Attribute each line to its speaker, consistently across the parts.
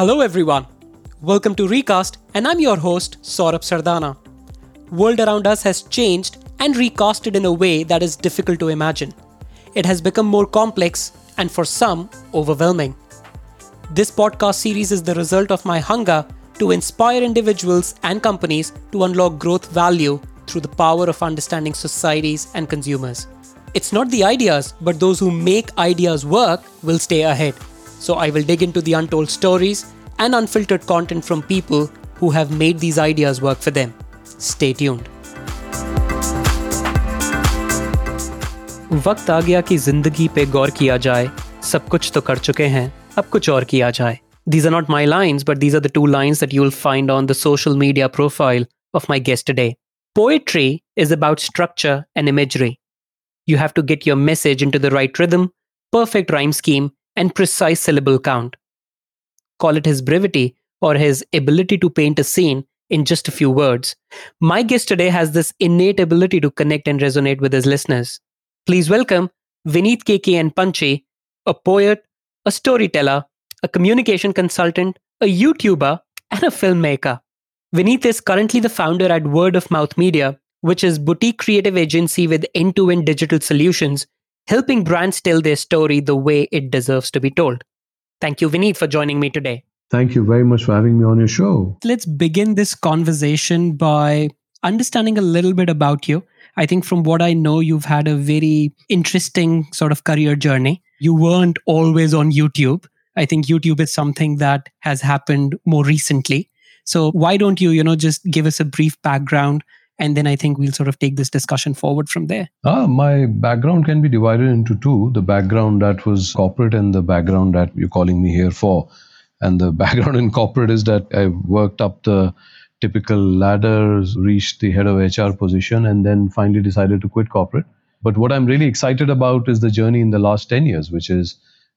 Speaker 1: Hello, everyone. Welcome to Recast, and I'm your host, Saurabh Sardana. World around us has changed and recasted in a way that is difficult to imagine. It has become more complex and for some, overwhelming. This podcast series is the result of my hunger to inspire individuals and companies to unlock growth value through the power of understanding societies and consumers. It's not the ideas, but those who make ideas work will stay ahead. So I will dig into the untold stories and unfiltered content from people who have made these ideas work for them. Stay tuned. वक्त आ गया कि जिंदगी पे गौर किया जाए सब कुछ तो कर चुके हैं अब कुछ और किया जाए These are not my lines, but these are the two lines that you'll find on the social media profile of my guest today. Poetry is about structure and imagery. You have to get your message into the right rhythm, perfect rhyme scheme, and precise syllable count. Call it his brevity or his ability to paint a scene in just a few words. My guest today has this innate ability to connect and resonate with his listeners. Please welcome Vineet KK and Panchhi, a poet, a storyteller, a communication consultant, a YouTuber, and a filmmaker. Vineet is currently the founder at Word of Mouth Media, which is boutique creative agency with end-to-end digital solutions helping brands tell their story the way it deserves to be told. Thank you, Vineet, for joining me today.
Speaker 2: Thank you very much for having me on your show.
Speaker 1: Let's begin this conversation by understanding a little bit about you. I think from what I know, you've had a very interesting sort of career journey. You weren't always on YouTube. I think YouTube is something that has happened more recently. So why don't you, you know, just give us a brief background and then I think we'll sort of take this discussion forward from there.
Speaker 2: Ah, my background can be divided into two the background that was corporate and the background that you're calling me here for. And the background in corporate is that I worked up the typical ladder, reached the head of HR position, and then finally decided to quit corporate. But what I'm really excited about is the journey in the last 10 years, which is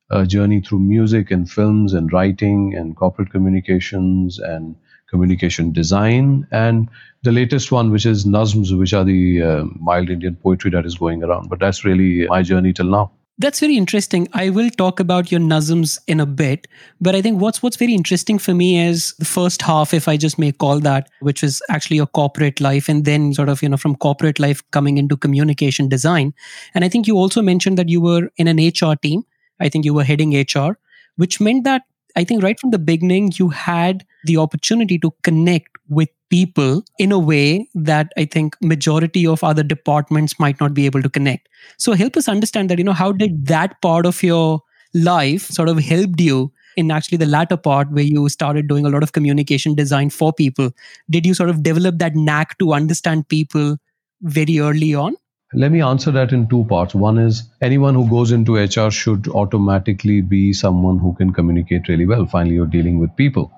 Speaker 2: a journey through music and films and writing and corporate communications and communication design, and the latest one, which is Nazms, which are the uh, mild Indian poetry that is going around. But that's really my journey till now.
Speaker 1: That's very interesting. I will talk about your nazms in a bit, but I think what's what's very interesting for me is the first half, if I just may call that, which is actually your corporate life, and then sort of you know from corporate life coming into communication design. And I think you also mentioned that you were in an HR team. I think you were heading HR, which meant that I think right from the beginning, you had the opportunity to connect with people in a way that I think majority of other departments might not be able to connect. So help us understand that, you know, how did that part of your life sort of helped you in actually the latter part where you started doing a lot of communication design for people? Did you sort of develop that knack to understand people very early on?
Speaker 2: Let me answer that in two parts. One is anyone who goes into HR should automatically be someone who can communicate really well. Finally, you're dealing with people.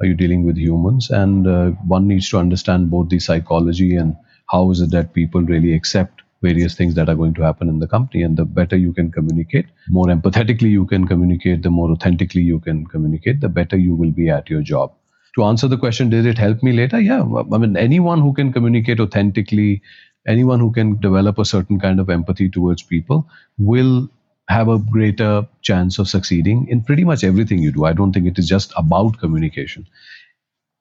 Speaker 2: Are you dealing with humans? And uh, one needs to understand both the psychology and how is it that people really accept various things that are going to happen in the company. And the better you can communicate, more empathetically you can communicate, the more authentically you can communicate, the better you will be at your job to answer the question, did it help me later? Yeah. I mean, anyone who can communicate authentically anyone who can develop a certain kind of empathy towards people will have a greater chance of succeeding in pretty much everything you do. I don't think it is just about communication.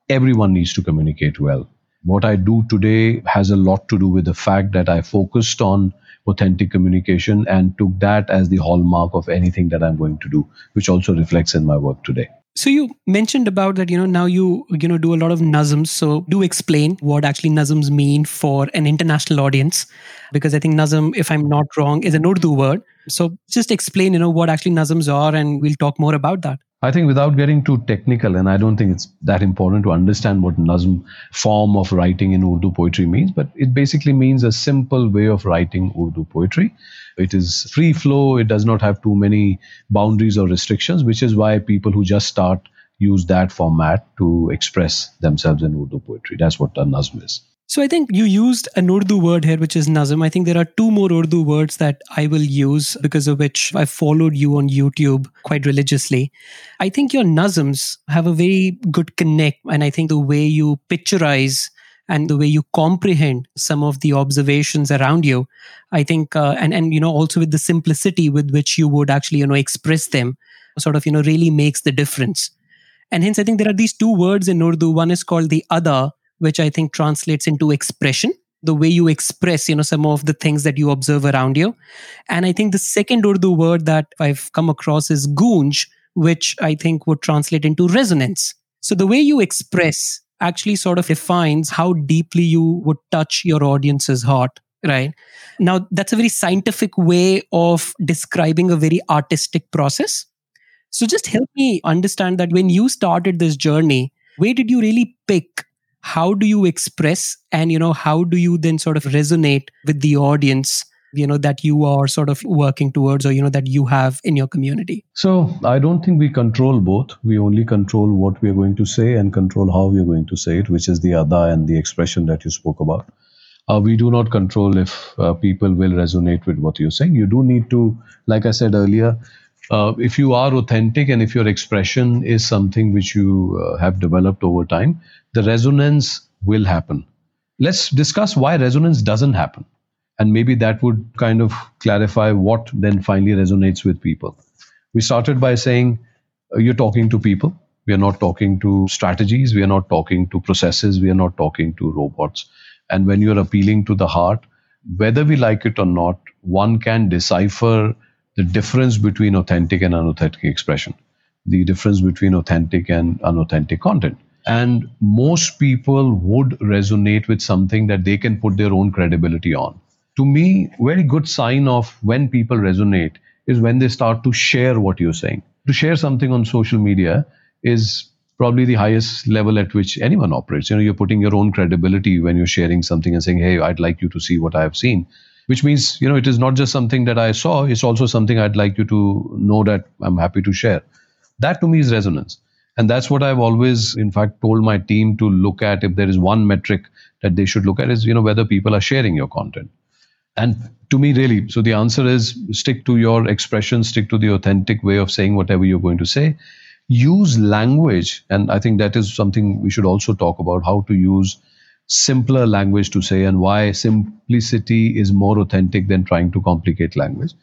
Speaker 2: Everyone needs to communicate well. What I do today has a lot to do with the fact that I focused on authentic communication and took that as the hallmark of anything that I'm going to do, which also reflects in my work today.
Speaker 1: So you mentioned about that, you know, now you, you know, do a lot of nazms. So do explain what actually nazms mean for an international audience, because I think nazm, if I'm not wrong, is an Urdu word. So just explain, you know, what actually nazms are, and we'll talk more about that.
Speaker 2: I think without getting too technical, and I don't think it's that important to understand what Nazm form of writing in Urdu poetry means, but it basically means a simple way of writing Urdu poetry. It is free flow, it does not have too many boundaries or restrictions, which is why people who just start use that format to express themselves in Urdu poetry. That's what a Nazm is.
Speaker 1: So I think you used an Urdu word here, which is Nazm. I think there are two more Urdu words that I will use because of which I followed you on YouTube quite religiously. I think your Nazms have a very good connect. And I think the way you picturize and the way you comprehend some of the observations around you, I think, uh, and, and, you know, also with the simplicity with which you would actually, you know, express them sort of, you know, really makes the difference. And hence, I think there are these two words in Urdu. One is called the ada, which I think translates into expression, the way you express, you know, some of the things that you observe around you. And I think the second Urdu word that I've come across is gunj, which I think would translate into resonance. So the way you express actually sort of defines how deeply you would touch your audience's heart right now that's a very scientific way of describing a very artistic process so just help me understand that when you started this journey, where did you really pick? How do you express and you know how do you then sort of resonate with the audience you know that you are sort of working towards or you know that you have in your community?
Speaker 2: So i don't think we control both. We only control what we are going to say and control how we are going to say it which is the ada and the expression that you spoke about. Uh, we do not control if uh, people will resonate with what you're saying. You do need to like i said earlier uh, if you are authentic and if your expression is something which you uh, have developed over time, the resonance will happen. Let's discuss why resonance doesn't happen. And maybe that would kind of clarify what then finally resonates with people. We started by saying uh, you're talking to people. We are not talking to strategies. We are not talking to processes. We are not talking to robots. And when you're appealing to the heart, whether we like it or not, one can decipher the difference between authentic and unauthentic expression, the difference between authentic and unauthentic content. And most people would resonate with something that they can put their own credibility on. To me, very good sign of when people resonate is when they start to share what you're saying. To share something on social media is probably the highest level at which anyone operates. You know, you're putting your own credibility when you're sharing something and saying, "Hey, I'd like you to see what I have seen." Which means you know it is not just something that i saw it's also something i'd like you to know that i'm happy to share. That to me is resonance. And that's what i've always in fact told my team to look at if there is one metric that they should look at is you know whether people are sharing your content. And to me really so the answer is stick to your expression stick to the authentic way of saying whatever you're going to say. Use language and i think that is something we should also talk about how to use simpler language to say and why simplicity is more authentic than trying to complicate language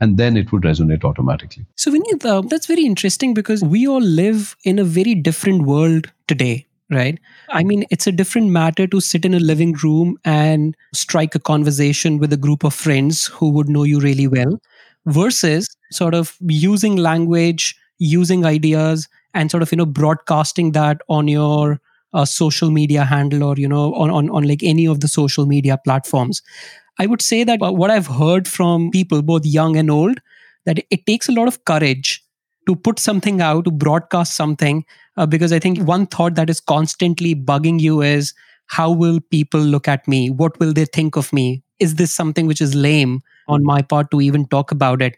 Speaker 2: and then it would resonate automatically.
Speaker 1: So, Vineet, uh, that's very interesting because we all live in a very different world today, right? I mean, it's a different matter to sit in a living room and strike a conversation with a group of friends who would know you really well versus sort of using language, using ideas, and sort of, you know, broadcasting that on your a social media handle or you know on, on on like any of the social media platforms. I would say that what i've heard from people both young and old that it takes a lot of courage to put something out to broadcast something uh, because i think one thought that is constantly bugging you is how will people look at me? What will they think of me? Is this something which is lame on my part to even talk about it?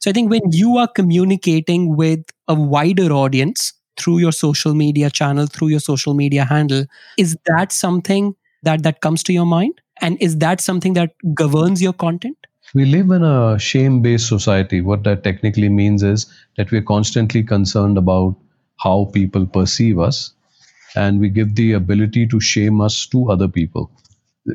Speaker 1: So i think when you are communicating with a wider audience through your social media channel through your social media handle is that something that that comes to your mind? And is that something that governs your content?
Speaker 2: We live in a shame based society. What that technically means is that we're constantly concerned about how people perceive us and we give the ability to shame us to other people.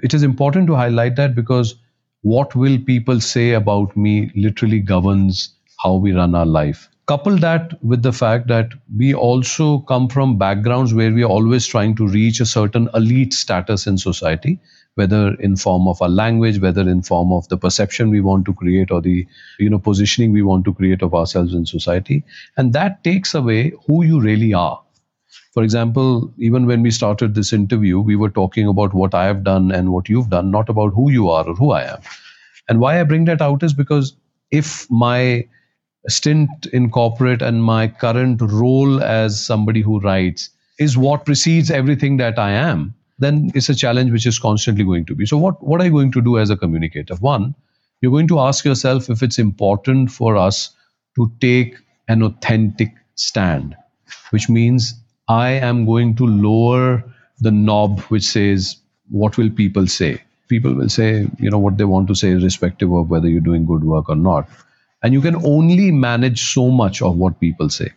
Speaker 2: It is important to highlight that because what will people say about me literally governs how we run our life. Couple that with the fact that we also come from backgrounds where we are always trying to reach a certain elite status in society whether in form of a language whether in form of the perception we want to create or the you know positioning we want to create of ourselves in society. And that takes away who you really are. For example even when we started this interview we were talking about what i have done and what you've done not about who you are or who i am. And why i bring that out is because if my stint in corporate and my current role as somebody who writes is what precedes everything that I am, then it's a challenge which is constantly going to be. So, what, what are you going to do as a communicator? One, you're going to ask yourself if it's important for us to take an authentic stand, which means I am going to lower the knob which says, What will people say? People will say, you know, what they want to say, irrespective of whether you're doing good work or not and you can only manage so much of what people say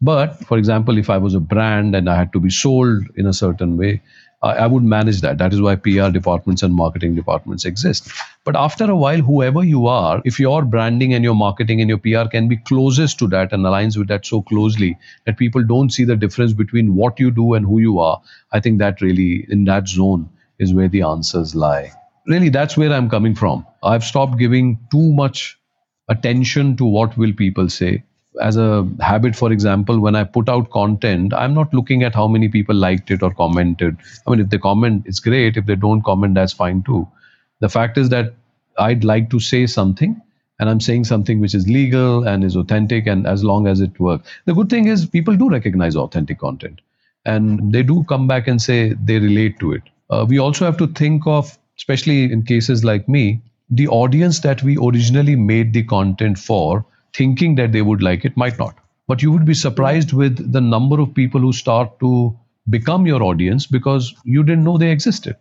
Speaker 2: but for example if i was a brand and i had to be sold in a certain way I, I would manage that. That is why PR departments and marketing departments exist. But after a while, whoever you are, if your branding and your marketing and your PR can be closest to that and aligns with that so closely that people don't see the difference between what you do and who you are, I think that really, in that zone, is where the answers lie. Really, that's where I'm coming from. I've stopped giving too much attention to what will people say. As a habit for example when i put out content i'm not looking at how many people liked it or commented. I mean if they comment it's great. If they don't comment that's fine too. The fact is that i'd like to say something and i'm saying something which is legal and is authentic and as long as it works. The good thing is people do recognize authentic content and they do come back and say they relate to it. Uh, we also have to think of especially in cases like me the audience that we originally made the content for thinking that they would like it might not. But you would be surprised with the number of people who start to become your audience because you didn't know they existed.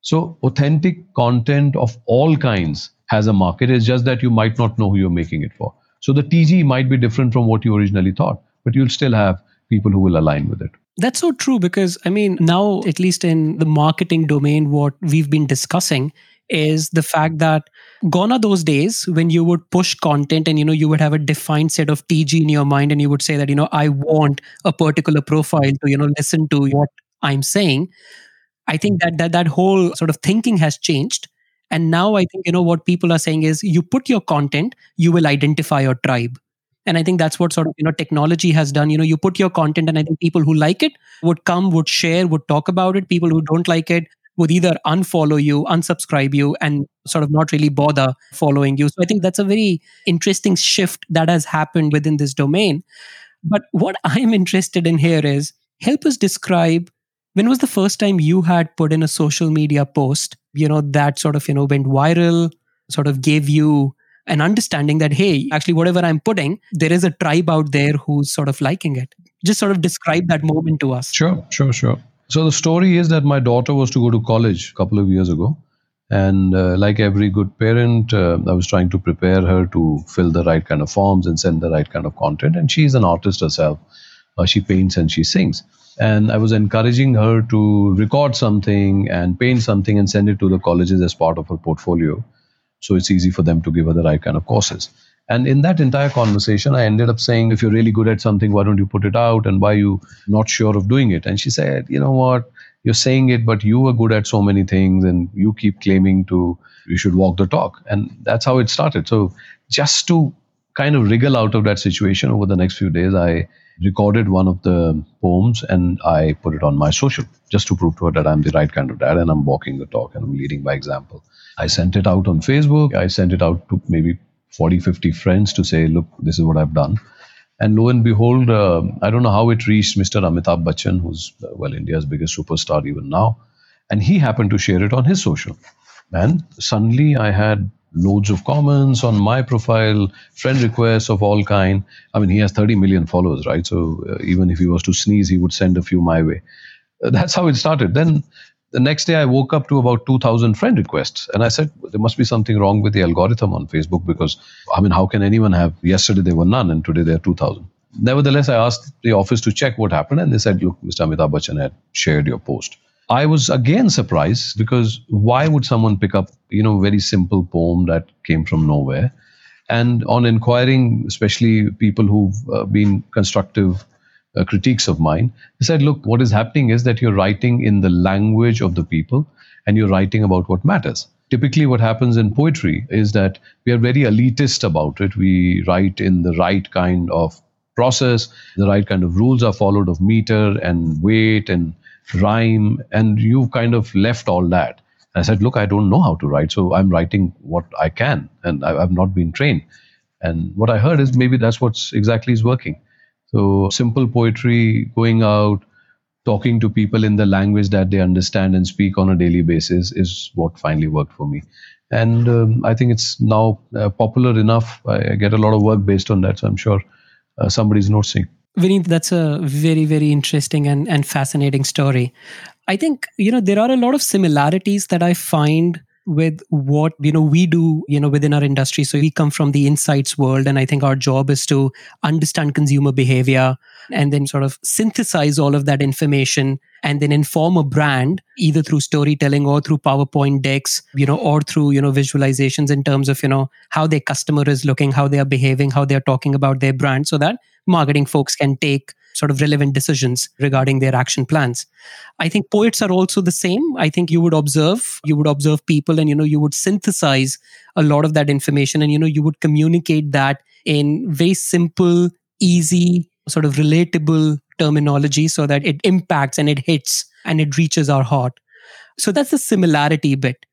Speaker 2: So, authentic content of all kinds has a market. It's just that you might not know who you're making it for. So, the TG might be different from what you originally thought, but you'll still have people who will align with it.
Speaker 1: That's so true because, I mean, now, at least in the marketing domain, what we've been discussing is the fact that gone are those days when you would push content and you know you would have a defined set of tg in your mind and you would say that you know i want a particular profile to you know listen to what i'm saying. I think that that that whole sort of thinking has changed. And now i think you know what people are saying is you put your content you will identify your tribe. And i think that's what sort of you know technology has done. You know you put your content and i think people who like it would come would share would talk about it. People who don't like it would either unfollow you, unsubscribe you, and sort of not really bother following you. So I think that's a very interesting shift that has happened within this domain. But what I'm interested in here is help us describe when was the first time you had put in a social media post, you know, that sort of, you know, went viral, sort of gave you an understanding that, hey, actually, whatever I'm putting, there is a tribe out there who's sort of liking it. Just sort of describe that moment to us.
Speaker 2: Sure, sure, sure. So the story is that my daughter was to go to college a couple of years ago. And uh, like every good parent, uh, I was trying to prepare her to fill the right kind of forms and send the right kind of content. And she's an artist herself. Uh, she paints and she sings. And I was encouraging her to record something and paint something and send it to the colleges as part of her portfolio. So it's easy for them to give her the right kind of courses. And in that entire conversation, I ended up saying, if you're really good at something, why don't you put it out? And why are you not sure of doing it? And she said, you know what? You're saying it, but you are good at so many things and you keep claiming to, you should walk the talk. And that's how it started. So just to kind of wriggle out of that situation over the next few days, I recorded one of the poems and I put it on my social just to prove to her that I'm the right kind of dad and I'm walking the talk and I'm leading by example. I sent it out on Facebook. I sent it out to maybe 40, 50 friends to say, look, this is what I've done. And lo and behold, uh, I don't know how it reached Mr. Amitabh Bachchan, who's, uh, well, India's biggest superstar even now. And he happened to share it on his social. And suddenly I had loads of comments on my profile, friend requests of all kind. I mean, he has 30 million followers, right? So uh, even if he was to sneeze, he would send a few my way. Uh, that's how it started. Then the next day I woke up to about 2000 friend requests and I said there must be something wrong with the algorithm on Facebook because I mean how can anyone have yesterday there were none and today there are 2000 nevertheless I asked the office to check what happened and they said look Mr Amitabh Bachchan had shared your post. I was again surprised because why would someone pick up you know very simple poem that came from nowhere? And on inquiring especially people who've uh, been constructive uh, critiques of mine. He said, look, what is happening is that you're writing in the language of the people and you're writing about what matters. Typically, what happens in poetry is that we are very elitist about it. We write in the right kind of process, the right kind of rules are followed of meter and weight and rhyme, and you've kind of left all that. And I said, look, I don't know how to write, so I'm writing what I can, and I've not been trained. And what I heard is maybe that's what's exactly is working. So, simple poetry, going out, talking to people in the language that they understand and speak on a daily basis is what finally worked for me. And um, I think it's now uh, popular enough. I, I, get a lot of work based on that. So, I'm sure uh, somebody's noticing.
Speaker 1: Vineet, that's a very, very interesting and, and fascinating story. I think, you know, there are a lot of similarities that I find with what you know we do you know within our industry. So we come from the insights world and i think our job is to understand consumer behavior and then sort of synthesize all of that information and then inform a brand either through storytelling or through powerpoint decks you know or through you know visualizations in terms of you know how their customer is looking how they are behaving how they're talking about their brand so that marketing folks can take sort of relevant decisions regarding their action plans i think poets are also the same i think you would observe you would observe people and you know you would synthesize a lot of that information and you know you would communicate that in very simple easy sort of relatable terminology so that it impacts and it hits and it reaches our heart. So that's the similarity bit.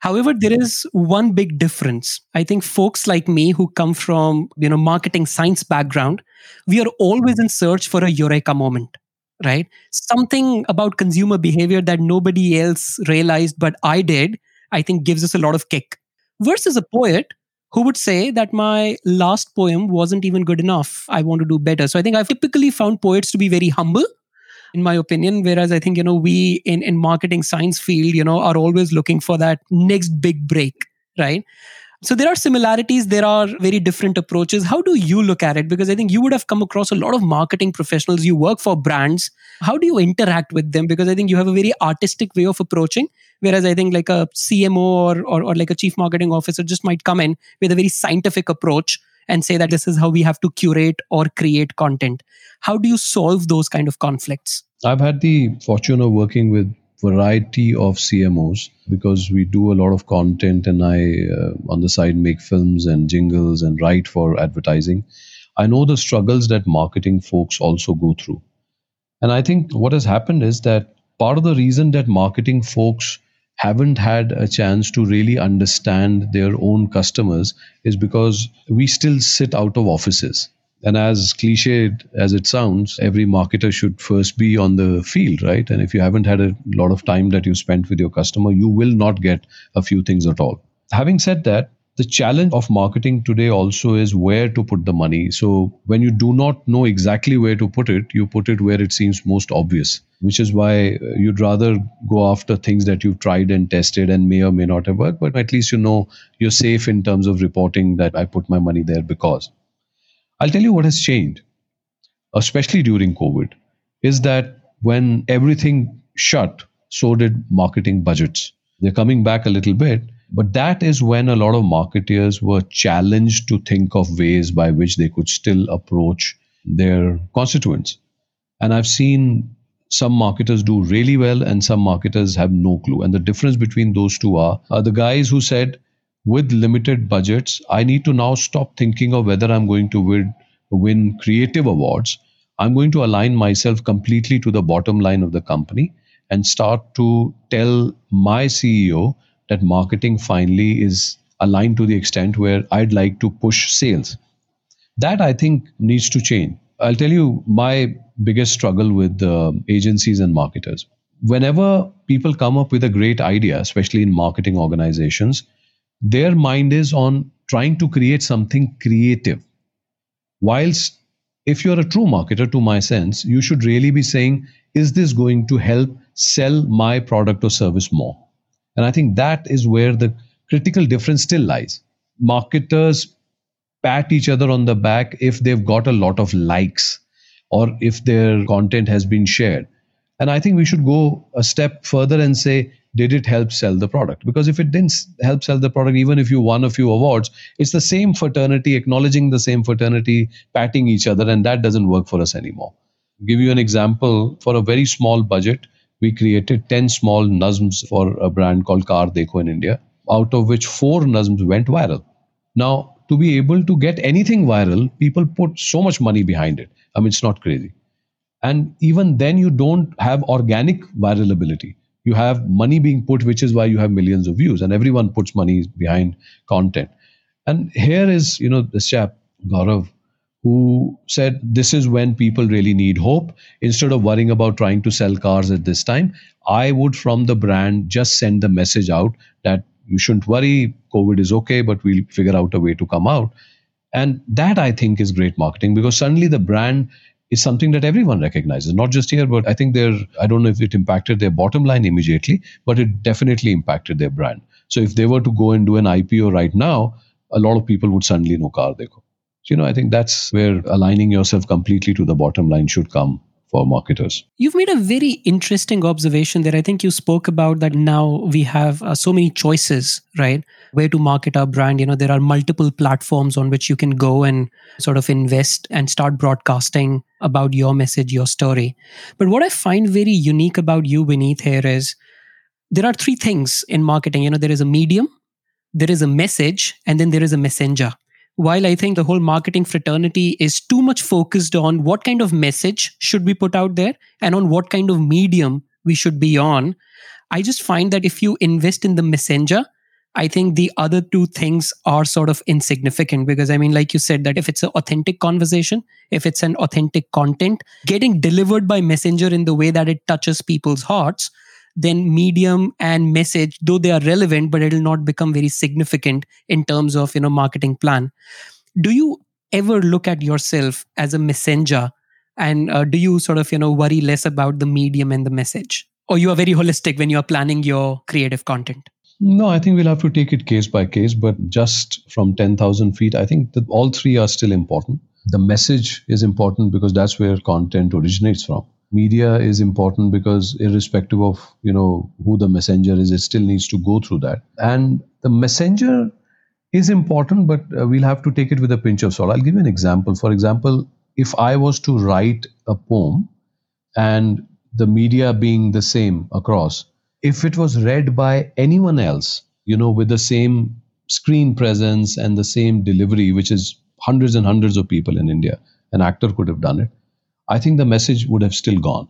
Speaker 1: However, there is one big difference. I think folks like me who come from, you know, marketing science background, we are always in search for a eureka moment, right? Something about consumer behavior that nobody else realized but I did, I think gives us a lot of kick. Versus a poet who would say that my last poem wasn't even good enough. I want to do better. So I think I've typically found poets to be very humble in my opinion whereas i think you know we in in marketing science field you know are always looking for that next big break right so there are similarities, there are very different approaches. How do you look at it? Because I think you would have come across a lot of marketing professionals. You work for brands. How do you interact with them? Because I think you have a very artistic way of approaching. Whereas I think like a CMO or, or, or like a chief marketing officer just might come in with a very scientific approach and say that this is how we have to curate or create content. How do you solve those kind of conflicts?
Speaker 2: I've had the fortune of working with variety of CMOs because we do a lot of content and I uh, on the side make films and jingles and write for advertising. I know the struggles that marketing folks also go through. And I think what has happened is that part of the reason that marketing folks haven't had a chance to really understand their own customers is because we still sit out of offices and as cliched as it sounds, every marketer should first be on the field, right? And if you haven't had a lot of time that you spent with your customer, you will not get a few things at all. Having said that, the challenge of marketing today also is where to put the money. So when you do not know exactly where to put it, you put it where it seems most obvious, which is why uh, you'd rather go after things that you've tried and tested and may or may not have worked, but at least you know you're safe in terms of reporting that I put my money there because. I'll tell you what has changed, especially during COVID, is that when everything shut, so did marketing budgets. They're coming back a little bit, but that is when a lot of marketeers were challenged to think of ways by which they could still approach their constituents. And I've seen some marketers do really well and some marketers have no clue. And the difference between those two are, are the guys who said, with limited budgets, I need to now stop thinking of whether I'm going to win, win creative awards. I'm going to align myself completely to the bottom line of the company and start to tell my CEO that marketing finally is aligned to the extent where I'd like to push sales. That I think needs to change. I'll tell you my biggest struggle with uh, agencies and marketers. Whenever people come up with a great idea, especially in marketing organizations, their mind is on trying to create something creative. Whilst if you're a true marketer, to my sense, you should really be saying, is this going to help sell my product or service more? And I think that is where the critical difference still lies. Marketers pat each other on the back if they've got a lot of likes or if their content has been shared. And I think we should go a step further and say, did it help sell the product? Because if it didn't help sell the product, even if you won a few awards, it's the same fraternity, acknowledging the same fraternity, patting each other, and that doesn't work for us anymore. I'll give you an example for a very small budget, we created 10 small Nazms for a brand called Car Dekho in India, out of which four Nazms went viral. Now, to be able to get anything viral, people put so much money behind it. I mean, it's not crazy. And even then, you don't have organic viral ability you have money being put, which is why you have millions of views, and everyone puts money behind content. And here is, you know, this chap, Gaurav, who said this is when people really need hope. Instead of worrying about trying to sell cars at this time, I would, from the brand, just send the message out that you shouldn't worry, COVID is okay, but we'll figure out a way to come out. And that I think is great marketing because suddenly the brand is something that everyone recognizes, not just here, but I think they're, I don't know if it impacted their bottom line immediately, but it definitely impacted their brand. So if they were to go and do an IPO right now, a lot of people would suddenly know car dekho. So, you know, I think that's where aligning yourself completely to the bottom line should come for marketers.
Speaker 1: You've made a very interesting observation there. I think you spoke about that now we have uh, so many choices, right? Where to market our brand. You know, there are multiple platforms on which you can go and sort of invest and start broadcasting about your message, your story. But what I find very unique about you, Vineet, here is there are three things in marketing. You know, there is a medium, there is a message, and then there is a messenger while I think the whole marketing fraternity is too much focused on what kind of message should we put out there and on what kind of medium we should be on, I just find that if you invest in the messenger, I think the other two things are sort of insignificant because I mean, like you said, that if it's an authentic conversation, if it's an authentic content, getting delivered by messenger in the way that it touches people's hearts, then medium and message though they are relevant but it'll not become very significant in terms of you know marketing plan. Do you ever look at yourself as a messenger and uh, do you sort of you know worry less about the medium and the message? Or you are very holistic when you are planning your creative content?
Speaker 2: No, I think we'll have to take it case by case, but just from 10,000 feet, I think that all three are still important. The message is important because that's where content originates from media is important because irrespective of you know who the messenger is it still needs to go through that. And the messenger is important but uh, we'll have to take it with a pinch of salt. I'll give you an example. For example if i was to write a poem and the media being the same across if it was read by anyone else you know with the same screen presence and the same delivery which is hundreds and hundreds of people in india an actor could have done it I think the message would have still gone.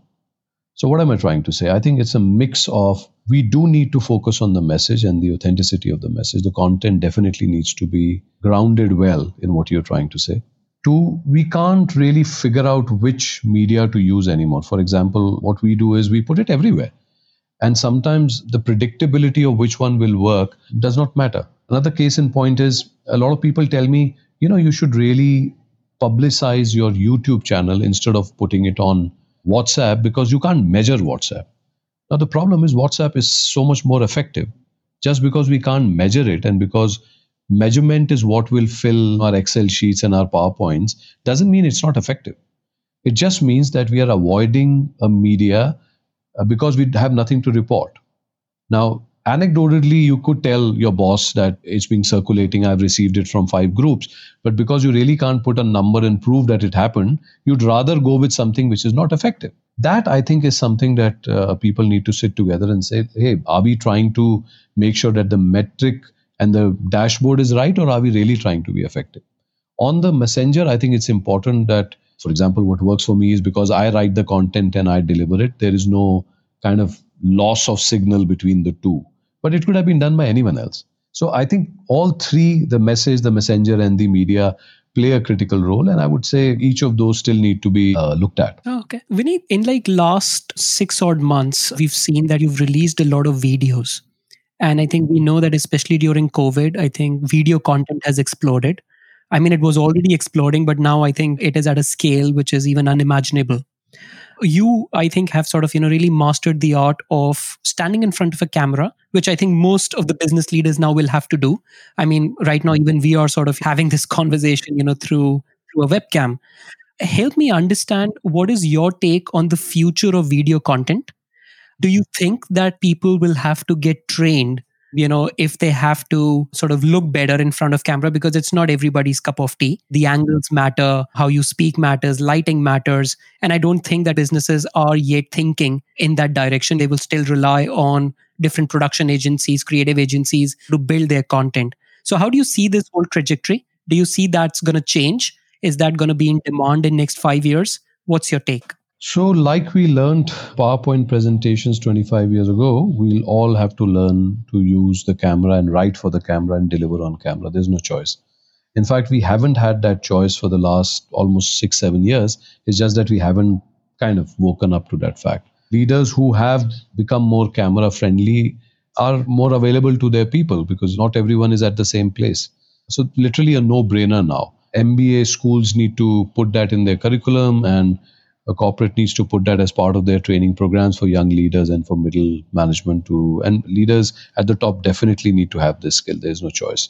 Speaker 2: So, what am I trying to say? I think it's a mix of we do need to focus on the message and the authenticity of the message. The content definitely needs to be grounded well in what you're trying to say. Two, we can't really figure out which media to use anymore. For example, what we do is we put it everywhere. And sometimes the predictability of which one will work does not matter. Another case in point is a lot of people tell me, you know, you should really publicize your YouTube channel instead of putting it on WhatsApp because you can't measure WhatsApp. Now, the problem is WhatsApp is so much more effective. Just because we can't measure it and because measurement is what will fill our Excel sheets and our PowerPoints doesn't mean it's not effective. It just means that we are avoiding a media uh, because we have nothing to report. Now, anecdotally you could tell your boss that it's been circulating. I've received it from five groups. But because you really can't put a number and prove that it happened you'd rather go with something which is not effective. That i think is something that uh, people need to sit together and say hey are we trying to make sure that the metric and the dashboard is right or are we really trying to be effective? On the messenger i think it's important that for example what works for me is because i write the content and i deliver it there is no kind of loss of signal between the two but it could have been done by anyone else. So I think all three the message, the messenger, and the media play a critical role. And i would say each of those still need to be uh, looked at.
Speaker 1: Okay. Vinny in like last six odd months we've seen that you've released a lot of videos. And i think we know that especially during covid i think video content has exploded. I mean it was already exploding but now i think it is at a scale which is even unimaginable you i think have sort of you know really mastered the art of standing in front of a camera which i think most of the business leaders now will have to do. I mean right now even we are sort of having this conversation you know through through a webcam. Help me understand what is your take on the future of video content. Do you think that people will have to get trained you know if they have to sort of look better in front of camera because it's not everybody's cup of tea. The angles matter how you speak matters lighting matters. And i don't think that businesses are yet thinking in that direction. They will still rely on different production agencies creative agencies to build their content. So how do you see this whole trajectory? Do you see that's going to change? Is that going to be in demand in next 5 years? What's your take
Speaker 2: so, like we learned PowerPoint presentations 25 years ago, we'll all have to learn to use the camera and write for the camera and deliver on camera. There's no choice. In fact, we haven't had that choice for the last almost six, seven years. It's just that we haven't kind of woken up to that fact. Leaders who have become more camera friendly are more available to their people because not everyone is at the same place. So, literally a no brainer now. MBA schools need to put that in their curriculum and a corporate needs to put that as part of their training programs for young leaders and for middle management to and leaders at the top definitely need to have this skill. There's no choice.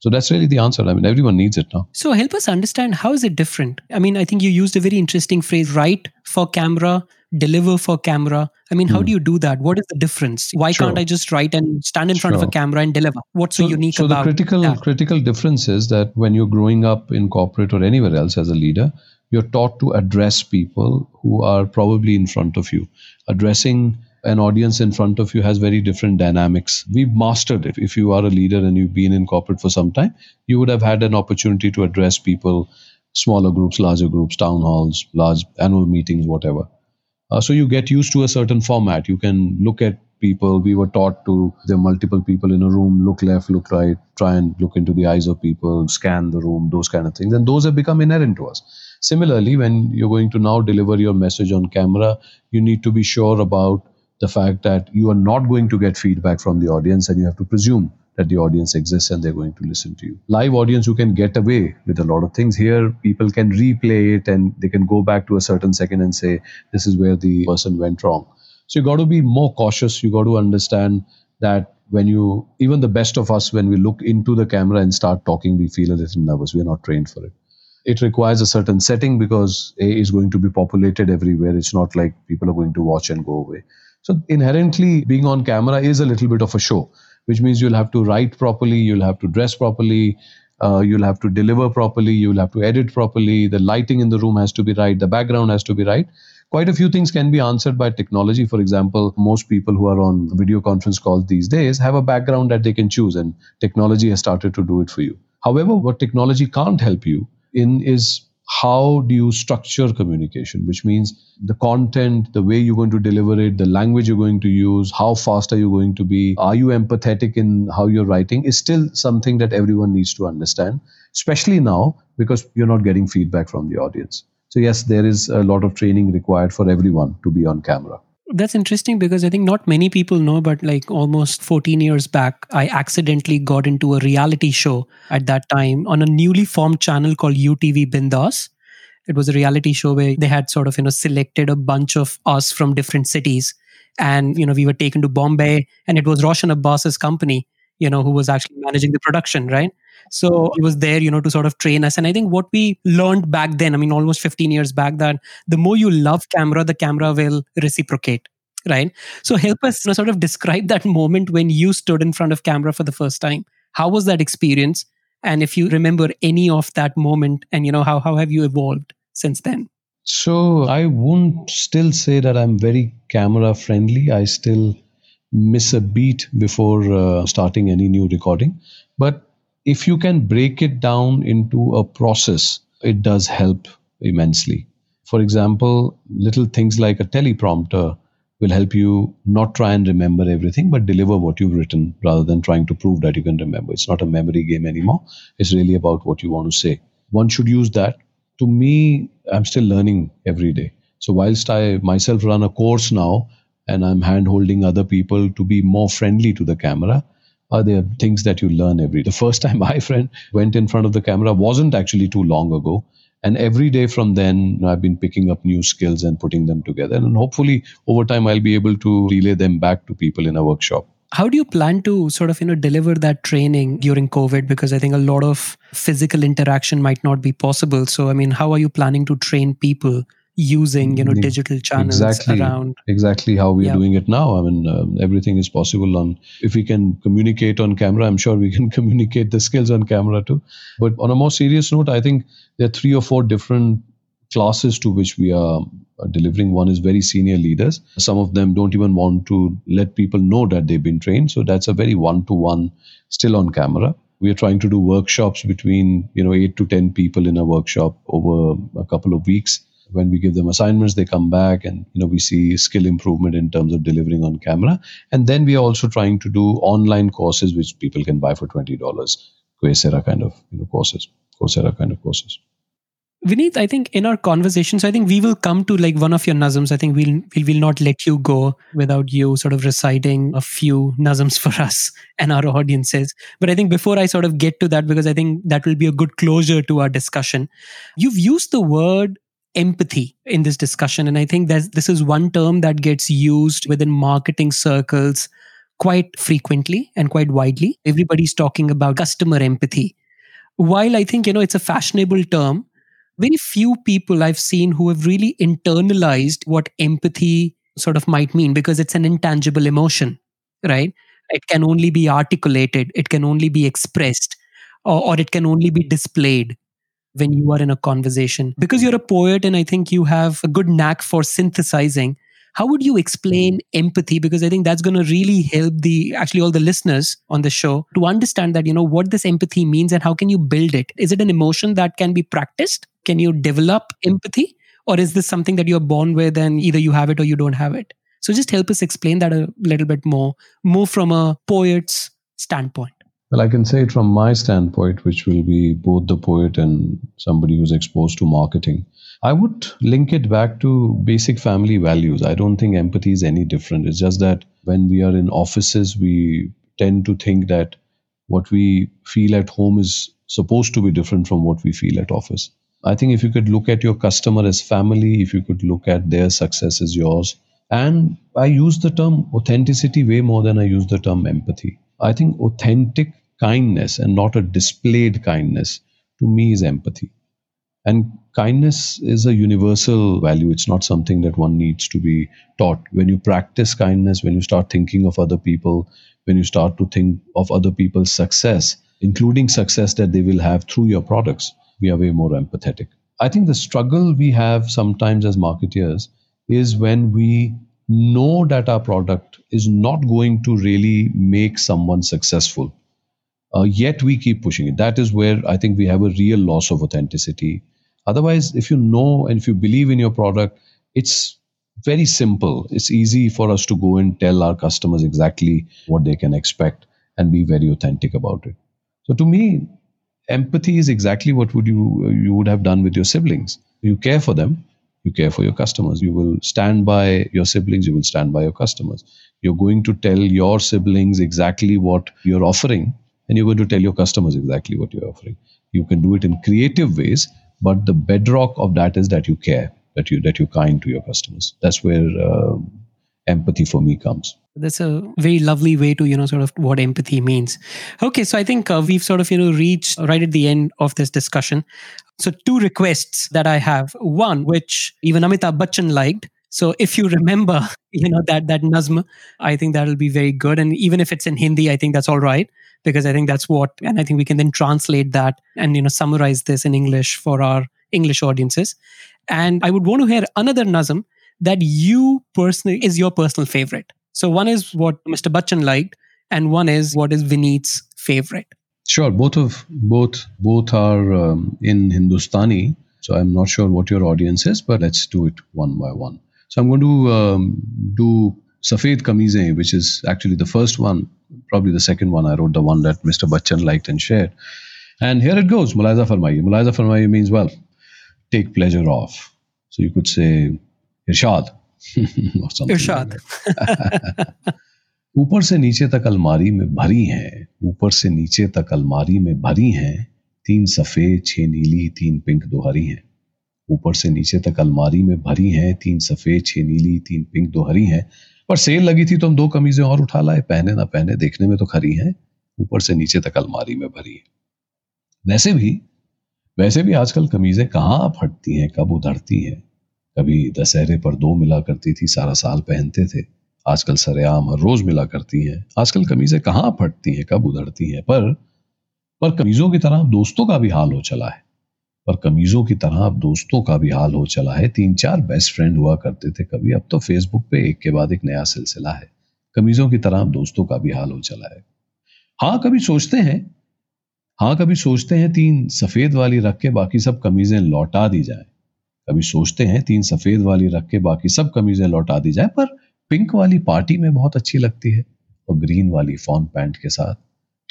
Speaker 2: So that's really the answer. I mean everyone needs it now.
Speaker 1: So help us understand how is it different? I mean i think you used a very interesting phrase write for camera deliver for camera. I mean how hmm. do you do that? What is the difference? Why sure. can't i just write and stand in front sure. of a camera and deliver? What's so, so unique
Speaker 2: so
Speaker 1: about
Speaker 2: the critical
Speaker 1: that?
Speaker 2: critical difference is that when you're growing up in corporate or anywhere else as a leader you're taught to address people who are probably in front of you addressing an audience in front of you has very different dynamics. We've mastered it. If you are a leader and you've been in corporate for some time, you would have had an opportunity to address people, smaller groups, larger groups, town halls, large annual meetings, whatever. Uh, so you get used to a certain format. You can look at people. We were taught to, there are multiple people in a room, look left, look right, try and look into the eyes of people, scan the room, those kind of things. And those have become inherent to us. Similarly, when you're going to now deliver your message on camera, you need to be sure about the fact that you are not going to get feedback from the audience and you have to presume that the audience exists and they're going to listen to you. Live audience, you can get away with a lot of things. Here, people can replay it and they can go back to a certain second and say, this is where the person went wrong. So you got to be more cautious. You got to understand that when you, even the best of us, when we look into the camera and start talking, we feel a little nervous. We're not trained for it. It requires a certain setting because A is going to be populated everywhere. It's not like people are going to watch and go away. So inherently, being on camera is a little bit of a show which means you'll have to write properly, you'll have to dress properly, uh, you'll have to deliver properly, you'll have to edit properly, the lighting in the room has to be right, the background has to be right. Quite a few things can be answered by technology. For example, most people who are on video conference calls these days have a background that they can choose, and technology has started to do it for you. However, what technology can't help you in is how do you structure communication, which means the content, the way you're going to deliver it, the language you're going to use, how fast are you going to be, are you empathetic in how you're writing, is still something that everyone needs to understand, especially now because you're not getting feedback from the audience. So, yes, there is a lot of training required for everyone to be on camera
Speaker 1: that's interesting because I think not many people know, but like almost 14 years back, I accidentally got into a reality show at that time on a newly formed channel called UTV Bindass. It was a reality show where they had sort of, you know, selected a bunch of us from different cities. And, you know, we were taken to Bombay and it was Roshan Abbas's company, you know, who was actually managing the production, right? So he was there, you know, to sort of train us. And I think what we learned back then, I mean, almost 15 years back, that the more you love camera, the camera will reciprocate. Right. So help us you know, sort of describe that moment when you stood in front of camera for the first time. How was that experience? And if you remember any of that moment and, you know, how, how have you evolved since then?
Speaker 2: So I won't still say that I'm very camera friendly. I still miss a beat before uh, starting any new recording. But if you can break it down into a process, it does help immensely. For example, little things like a teleprompter will help you not try and remember everything, but deliver what you've written rather than trying to prove that you can remember. It's not a memory game anymore. It's really about what you want to say. One should use that. To me, I'm still learning every day. So, whilst I myself run a course now and I'm hand holding other people to be more friendly to the camera, are there things that you learn every the first time my friend went in front of the camera wasn't actually too long ago and every day from then i've been picking up new skills and putting them together and hopefully over time i'll be able to relay them back to people in a workshop.
Speaker 1: How do you plan to sort of you know deliver that training during covid? Because i think a lot of physical interaction might not be possible. So i mean how are you planning to train people using you know digital channels
Speaker 2: exactly,
Speaker 1: around.
Speaker 2: Exactly how we're yeah. doing it now. I mean um, everything is possible on if we can communicate on camera i'm sure we can communicate the skills on camera too. But on a more serious note i think there are three or four different classes to which we are delivering. One is very senior leaders. Some of them don't even want to let people know that they've been trained. So that's a very one to one still on camera. We are trying to do workshops between you know 8 to 10 people in a workshop over a couple of weeks when we give them assignments they come back and you know we see skill improvement in terms of delivering on camera and then we are also trying to do online courses which people can buy for $20 coursera kind of you know courses coursera kind of courses
Speaker 1: Vineet, I think in our conversation, so I think we will come to like one of your nazms. I think we'll we will not let you go without you sort of reciting a few nazms for us and our audiences. But I think before I sort of get to that, because I think that will be a good closure to our discussion, you've used the word empathy in this discussion. And I think this is one term that gets used within marketing circles quite frequently and quite widely. Everybody's talking about customer empathy. While I think, you know, it's a fashionable term, very few people I've seen who have really internalized what empathy sort of might mean because it's an intangible emotion, right? It can only be articulated, it can only be expressed, or, or it can only be displayed when you are in a conversation. Because you're a poet and I think you have a good knack for synthesizing, how would you explain empathy? Because I think that's going to really help the actually all the listeners on the show to understand that, you know, what this empathy means and how can you build it? Is it an emotion that can be practiced? Can you develop empathy? Or is this something that you're born with and either you have it or you don't have it? So just help us explain that a little bit more, more from a poet's standpoint.
Speaker 2: Well, I can say it from my standpoint, which will be both the poet and somebody who's exposed to marketing. I would link it back to basic family values. I don't think empathy is any different. It's just that when we are in offices, we tend to think that what we feel at home is supposed to be different from what we feel at office. I think if you could look at your customer as family, if you could look at their success as yours, and I use the term authenticity way more than I use the term empathy. I think authentic kindness and not a displayed kindness to me is empathy. And kindness is a universal value. It's not something that one needs to be taught. When you practice kindness, when you start thinking of other people, when you start to think of other people's success, including success that they will have through your products, we are way more empathetic. I think the struggle we have sometimes as marketeers is when we know that our product is not going to really make someone successful. Uh, yet we keep pushing it. That is where I think we have a real loss of authenticity. Otherwise, if you know and if you believe in your product, it's very simple. It's easy for us to go and tell our customers exactly what they can expect and be very authentic about it. So to me, empathy is exactly what would you you would have done with your siblings. You care for them, you care for your customers. You will stand by your siblings, you will stand by your customers. You're going to tell your siblings exactly what you're offering and you're going to tell your customers exactly what you're offering. You can do it in creative ways, but the bedrock of that is that you care, that you that you're kind to your customers. That's where uh, empathy for me comes.
Speaker 1: That's a very lovely way to you know sort of what empathy means. Okay, so I think uh, we've sort of you know reached right at the end of this discussion. So two requests that I have. One, which even Amitabh Bachchan liked. So if you remember, you know that that nazm, I think that'll be very good. And even if it's in Hindi, I think that's all right because I think that's what, and I think we can then translate that and you know summarize this in English for our English audiences. And I would want to hear another nazm that you personally is your personal favorite. So one is what Mr. Bachchan liked, and one is what is Vineet's favorite.
Speaker 2: Sure, both of both both are um, in Hindustani. So I'm not sure what your audience is, but let's do it one by one. So I'm going to um, do Safed Kameezein, which is actually the first one, probably the second one I wrote, the one that Mr. Bachchan liked and shared. And here it goes, Mulaiza Farmaiye. Mulaiza Farmaiye means, well, take pleasure off. So you could say, Irshad.
Speaker 1: or something Irshad.
Speaker 2: ऊपर से नीचे तक अलमारी में भरी हैं ऊपर से नीचे तक अलमारी में भरी हैं तीन सफ़ेद छह नीली तीन पिंक दो हरी हैं ऊपर से नीचे तक अलमारी में भरी हैं, तीन सफ़ेद, छह नीली, तीन पिंक, दो हरी हैं। पर सेल लगी थी तो हम दो कमीजें और उठा लाए। पहने ना पहने, देखने में तो खरी हैं। ऊपर से नीचे तक अलमारी में भरी है। वैसे भी वैसे भी आजकल कमीजें कहाँ फटती हैं, कब उधरती हैं? कभी दशहरे पर दो मिला करती थी, सारा साल पहनते थे। आजकल सरेआम हर रोज मिला करती हैं। आजकल कमीजें कहाँ फटती हैं, कब उधरती हैं? पर पर कमीजों की तरह दोस्तों का भी हाल हो चला है। पर कमीजों की तरह अब दोस्तों का भी हाल हो चला है। तीन चार बेस्ट फ्रेंड हुआ करते थे कभी। अब तो फेसबुक पे एक के बाद एक नया सिलसिला है। कमीजों की तरह अब दोस्तों का भी हाल हो चला है। हाँ कभी सोचते हैं। हाँ कभी सोचते हैं तीन सफ़ेद वाली रख के बाकी सब कमीजें लौटा दी जाए। कभी सोचते हैं तीन सफ़ेद वाली रख के बाकी सब कमीजें लौटा दी जाए, पर पिंक वाली पार्टी में बहुत अच्छी लगती है और ग्रीन वाली फॉन पैंट के साथ।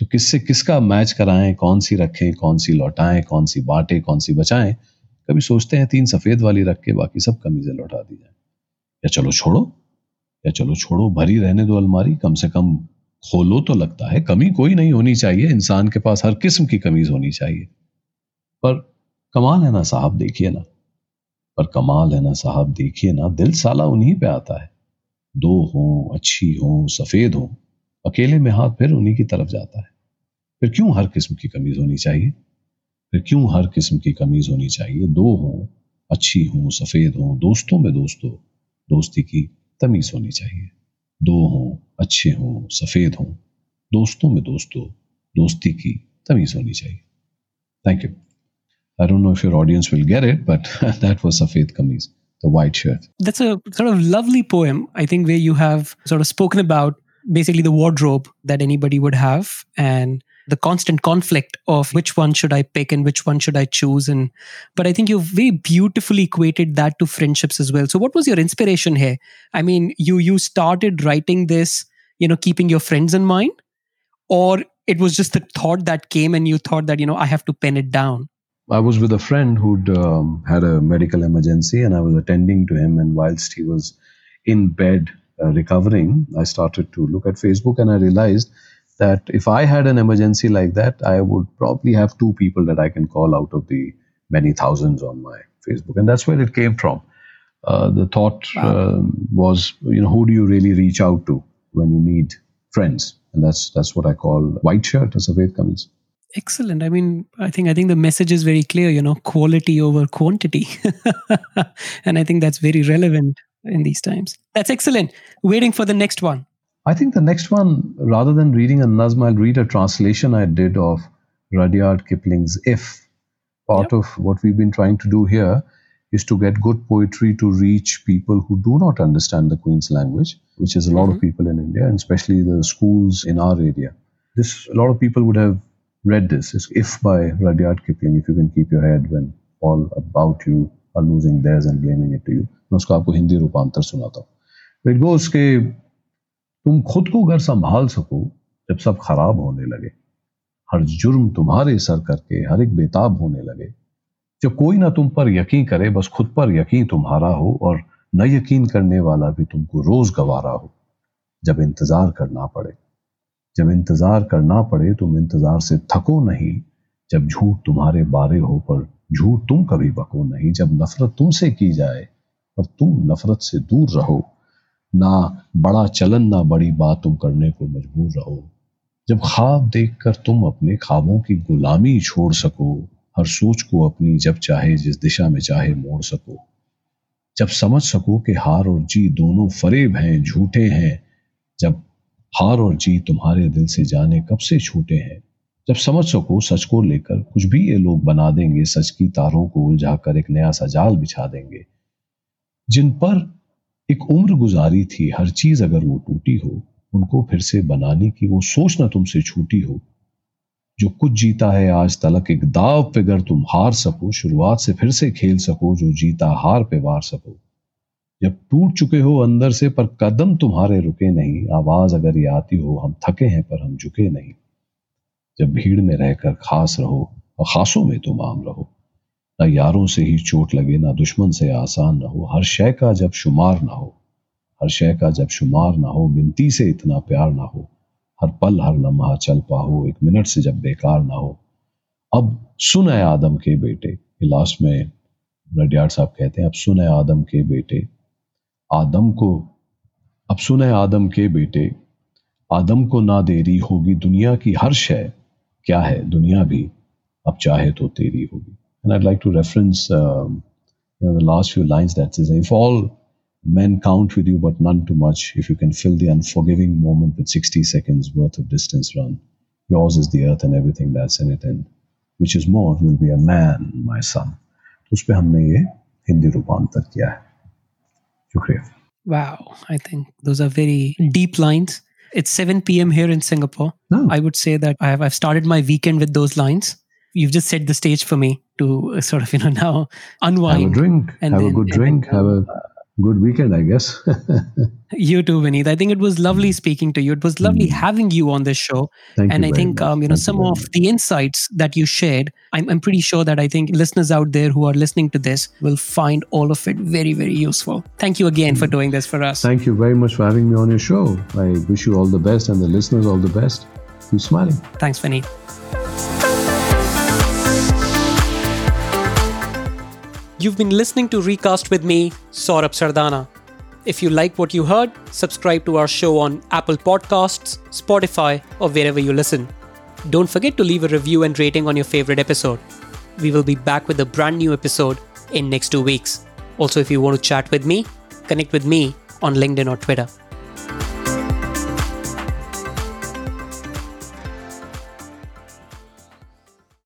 Speaker 2: तो किससे, किसका मैच कराएँ कौन सी रखें कौन सी लौटाएँ कौन सी बांटे कौन सी बचाएँ? कभी सोचते हैं तीन सफ़ेद वाली रख के बाकी सब कमीजें लौटा दी जाए। या चलो छोड़ो, या चलो छोड़ो, भरी रहने दो अलमारी, कम से कम खोलो तो लगता है, कमी कोई नहीं होनी चाहिए, इंसान के पास हर किस्म की कमीज होनी चाहिए। पर कमाल है ना साहब, देखिए ना। पर कमाल है ना साहब, देखिए ना, दिल साला उन्हीं पे आता है। दो हों, अच्छी हों, सफ़ेद हों, अकेले में हाथ फिर उन्हीं की तरफ़ जाता है। फिर क्यों हर किस्म की कमीज होनी चाहिए? फिर क्यों हर किस्म की कमीज होनी चाहिए? दो हों, अच्छी हों, सफ़ेद हों, दोस्तों में दोस्तों, दोस्ती की तमीज होनी चाहिए। दो हों, अच्छे हों, सफ़ेद हों, दोस्तों में दोस्तों, दोस्ती की तमीज होनी चाहिए। Thank you I don't know if your audience will get it but that was सफ़ेद कमीज the white shirt
Speaker 1: that's a sort of lovely poem I think way you have sort of spoken about basically the wardrobe that anybody would have and the constant conflict of which one should I pick and which one should I choose. And but I think you've very beautifully equated that to friendships as well. So what was your inspiration here? I mean, you you started writing this, you know, keeping your friends in mind, or it was just the thought that came and you thought that, you know, I have to pen it down.
Speaker 2: I was with a friend who'd um, had a medical emergency and I was attending to him. And whilst he was in bed uh, recovering, I started to look at Facebook and I realized that if I had an emergency like that, I would probably have two people that I can call out of the many thousands on my Facebook. And that's where it came from. Uh, the thought wow. uh, was, you know, who do you really reach out to when you need friends? And that's that's what I call white shirt as Safed Kameez.
Speaker 1: Excellent. I mean, I think I think the message is very clear. You know, quality over quantity, and I think that's very relevant in these times. That's excellent. Waiting for the next one.
Speaker 2: I think the next one, rather than reading a Nazm, I'll read a translation I did of Rudyard Kipling's If. Part yep. of what we've been trying to do here is to get good poetry to reach people who do not understand the Queen's language, which is a lot mm-hmm. of people in India, and especially the schools in our area. This a lot of people would have read this. It's If by Rudyard Kipling. If you can keep your head when all about you are losing theirs and blaming it to you. मैं उसका आपको हिंदी रूपांतर सुनाता हूँ. It goes के तुम खुद को अगर संभाल सको जब सब खराब होने लगे। हर जुर्म तुम्हारे सर करके हर एक बेताब होने लगे। जब कोई ना तुम पर यकीन करे, बस खुद पर यकीन तुम्हारा हो और न यकीन करने वाला भी तुमको रोज गवारा हो। जब इंतज़ार करना पड़े। जब इंतज़ार करना पड़े, तुम इंतज़ार से थको नहीं। जब झूठ तुम्हारे बारे हो, पर झूठ तुम कभी बको नहीं। जब नफरत तुमसे की जाए, पर तुम नफरत से दूर रहो। ना बड़ा चलन, ना बड़ी बात तुम करने को मजबूर रहो। जब ख्वाब देखकर तुम अपने ख्वाबों की गुलामी छोड़ सको, हर सोच को अपनी जब चाहे, जिस दिशा में चाहे, मोड़ सको। जब समझ सको कि हार और जी दोनों फरेब हैं, झूठे हैं, जब हार और जी तुम्हारे दिल से जाने कब से छूटे हैं। जब समझ सको, सच को लेकर कुछ भी ये लोग बना देंगे, सच की तारों को उलझाकर एक नया सजाल बिछा देंगे। जिन पर एक उम्र गुजारी थी, हर चीज़ अगर वो टूटी हो, उनको फिर से बनाने की वो सोच ना तुमसे छूटी हो। जो कुछ जीता है आज तलक, एक दाव पे अगर तुम हार सको, शुरुआत से फिर से खेल सको, जो जीता हार पे वार सको। जब टूट चुके हो अंदर से, पर कदम तुम्हारे रुके नहीं, आवाज़ अगर ये आती हो, हम थके हैं, पर हम झुके नहीं। जब भीड़ में रहकर खास रहो, और खासों में तुम आम रहो। ना यारों से ही चोट लगे, ना दुश्मन से आसान ना हो। हर शय का जब शुमार ना हो, हर शय का जब शुमार ना हो, गिनती से इतना प्यार ना हो, हर पल, हर लम्हा चल पाहो, एक मिनट से जब बेकार ना हो। अब सुन है आदम के बेटे लास्ट में रडियार साहब कहते हैं, अब सुन है आदम के बेटे, आदम को, अब सुन है आदम के बेटे, आदम को ना देरी होगी दुनिया की, हर शय क्या है, दुनिया भी, अब चाहे तो तेरी होगी। And I'd like to reference, um, you know, the last few lines that says, "If all men count with you, but none too much, if you can fill the unforgiving moment with 60 seconds worth of distance run, yours is the earth and everything that's in it, and which is more, you'll be a man, my son." तो उस पर हमने ये हिंदी रूपांतर किया है शुक्रिया
Speaker 1: Wow, I think those are very deep lines. It's 7 p.m. here in Singapore. Oh. I would say that I have, I've started my weekend with those lines you've just set the stage for me to uh, sort of you know now unwind
Speaker 2: have a drink. and have then, a good drink. have a good weekend i guess.
Speaker 1: You too Vineet. i think it was lovely speaking to you. It was lovely mm. having you on this show.
Speaker 2: Thank
Speaker 1: and
Speaker 2: i
Speaker 1: think um, you know Thank some you of the insights that you shared I'm, I'm pretty sure that i think listeners out there who are listening to this will find all of it very very useful. Thank you again mm. for doing this for us.
Speaker 2: Thank you very much for having me on your show. I wish you all the best and the listeners all the best. Keep smiling.
Speaker 1: Thanks Vineet. You've been listening to Recast with me, Saurabh Sardana. If you like what you heard, subscribe to our show on Apple Podcasts, Spotify, or wherever you listen. Don't forget to leave a review and rating on your favorite episode. We will be back with a brand new episode in next two weeks. Also, if you want to chat with me, connect with me on LinkedIn or Twitter.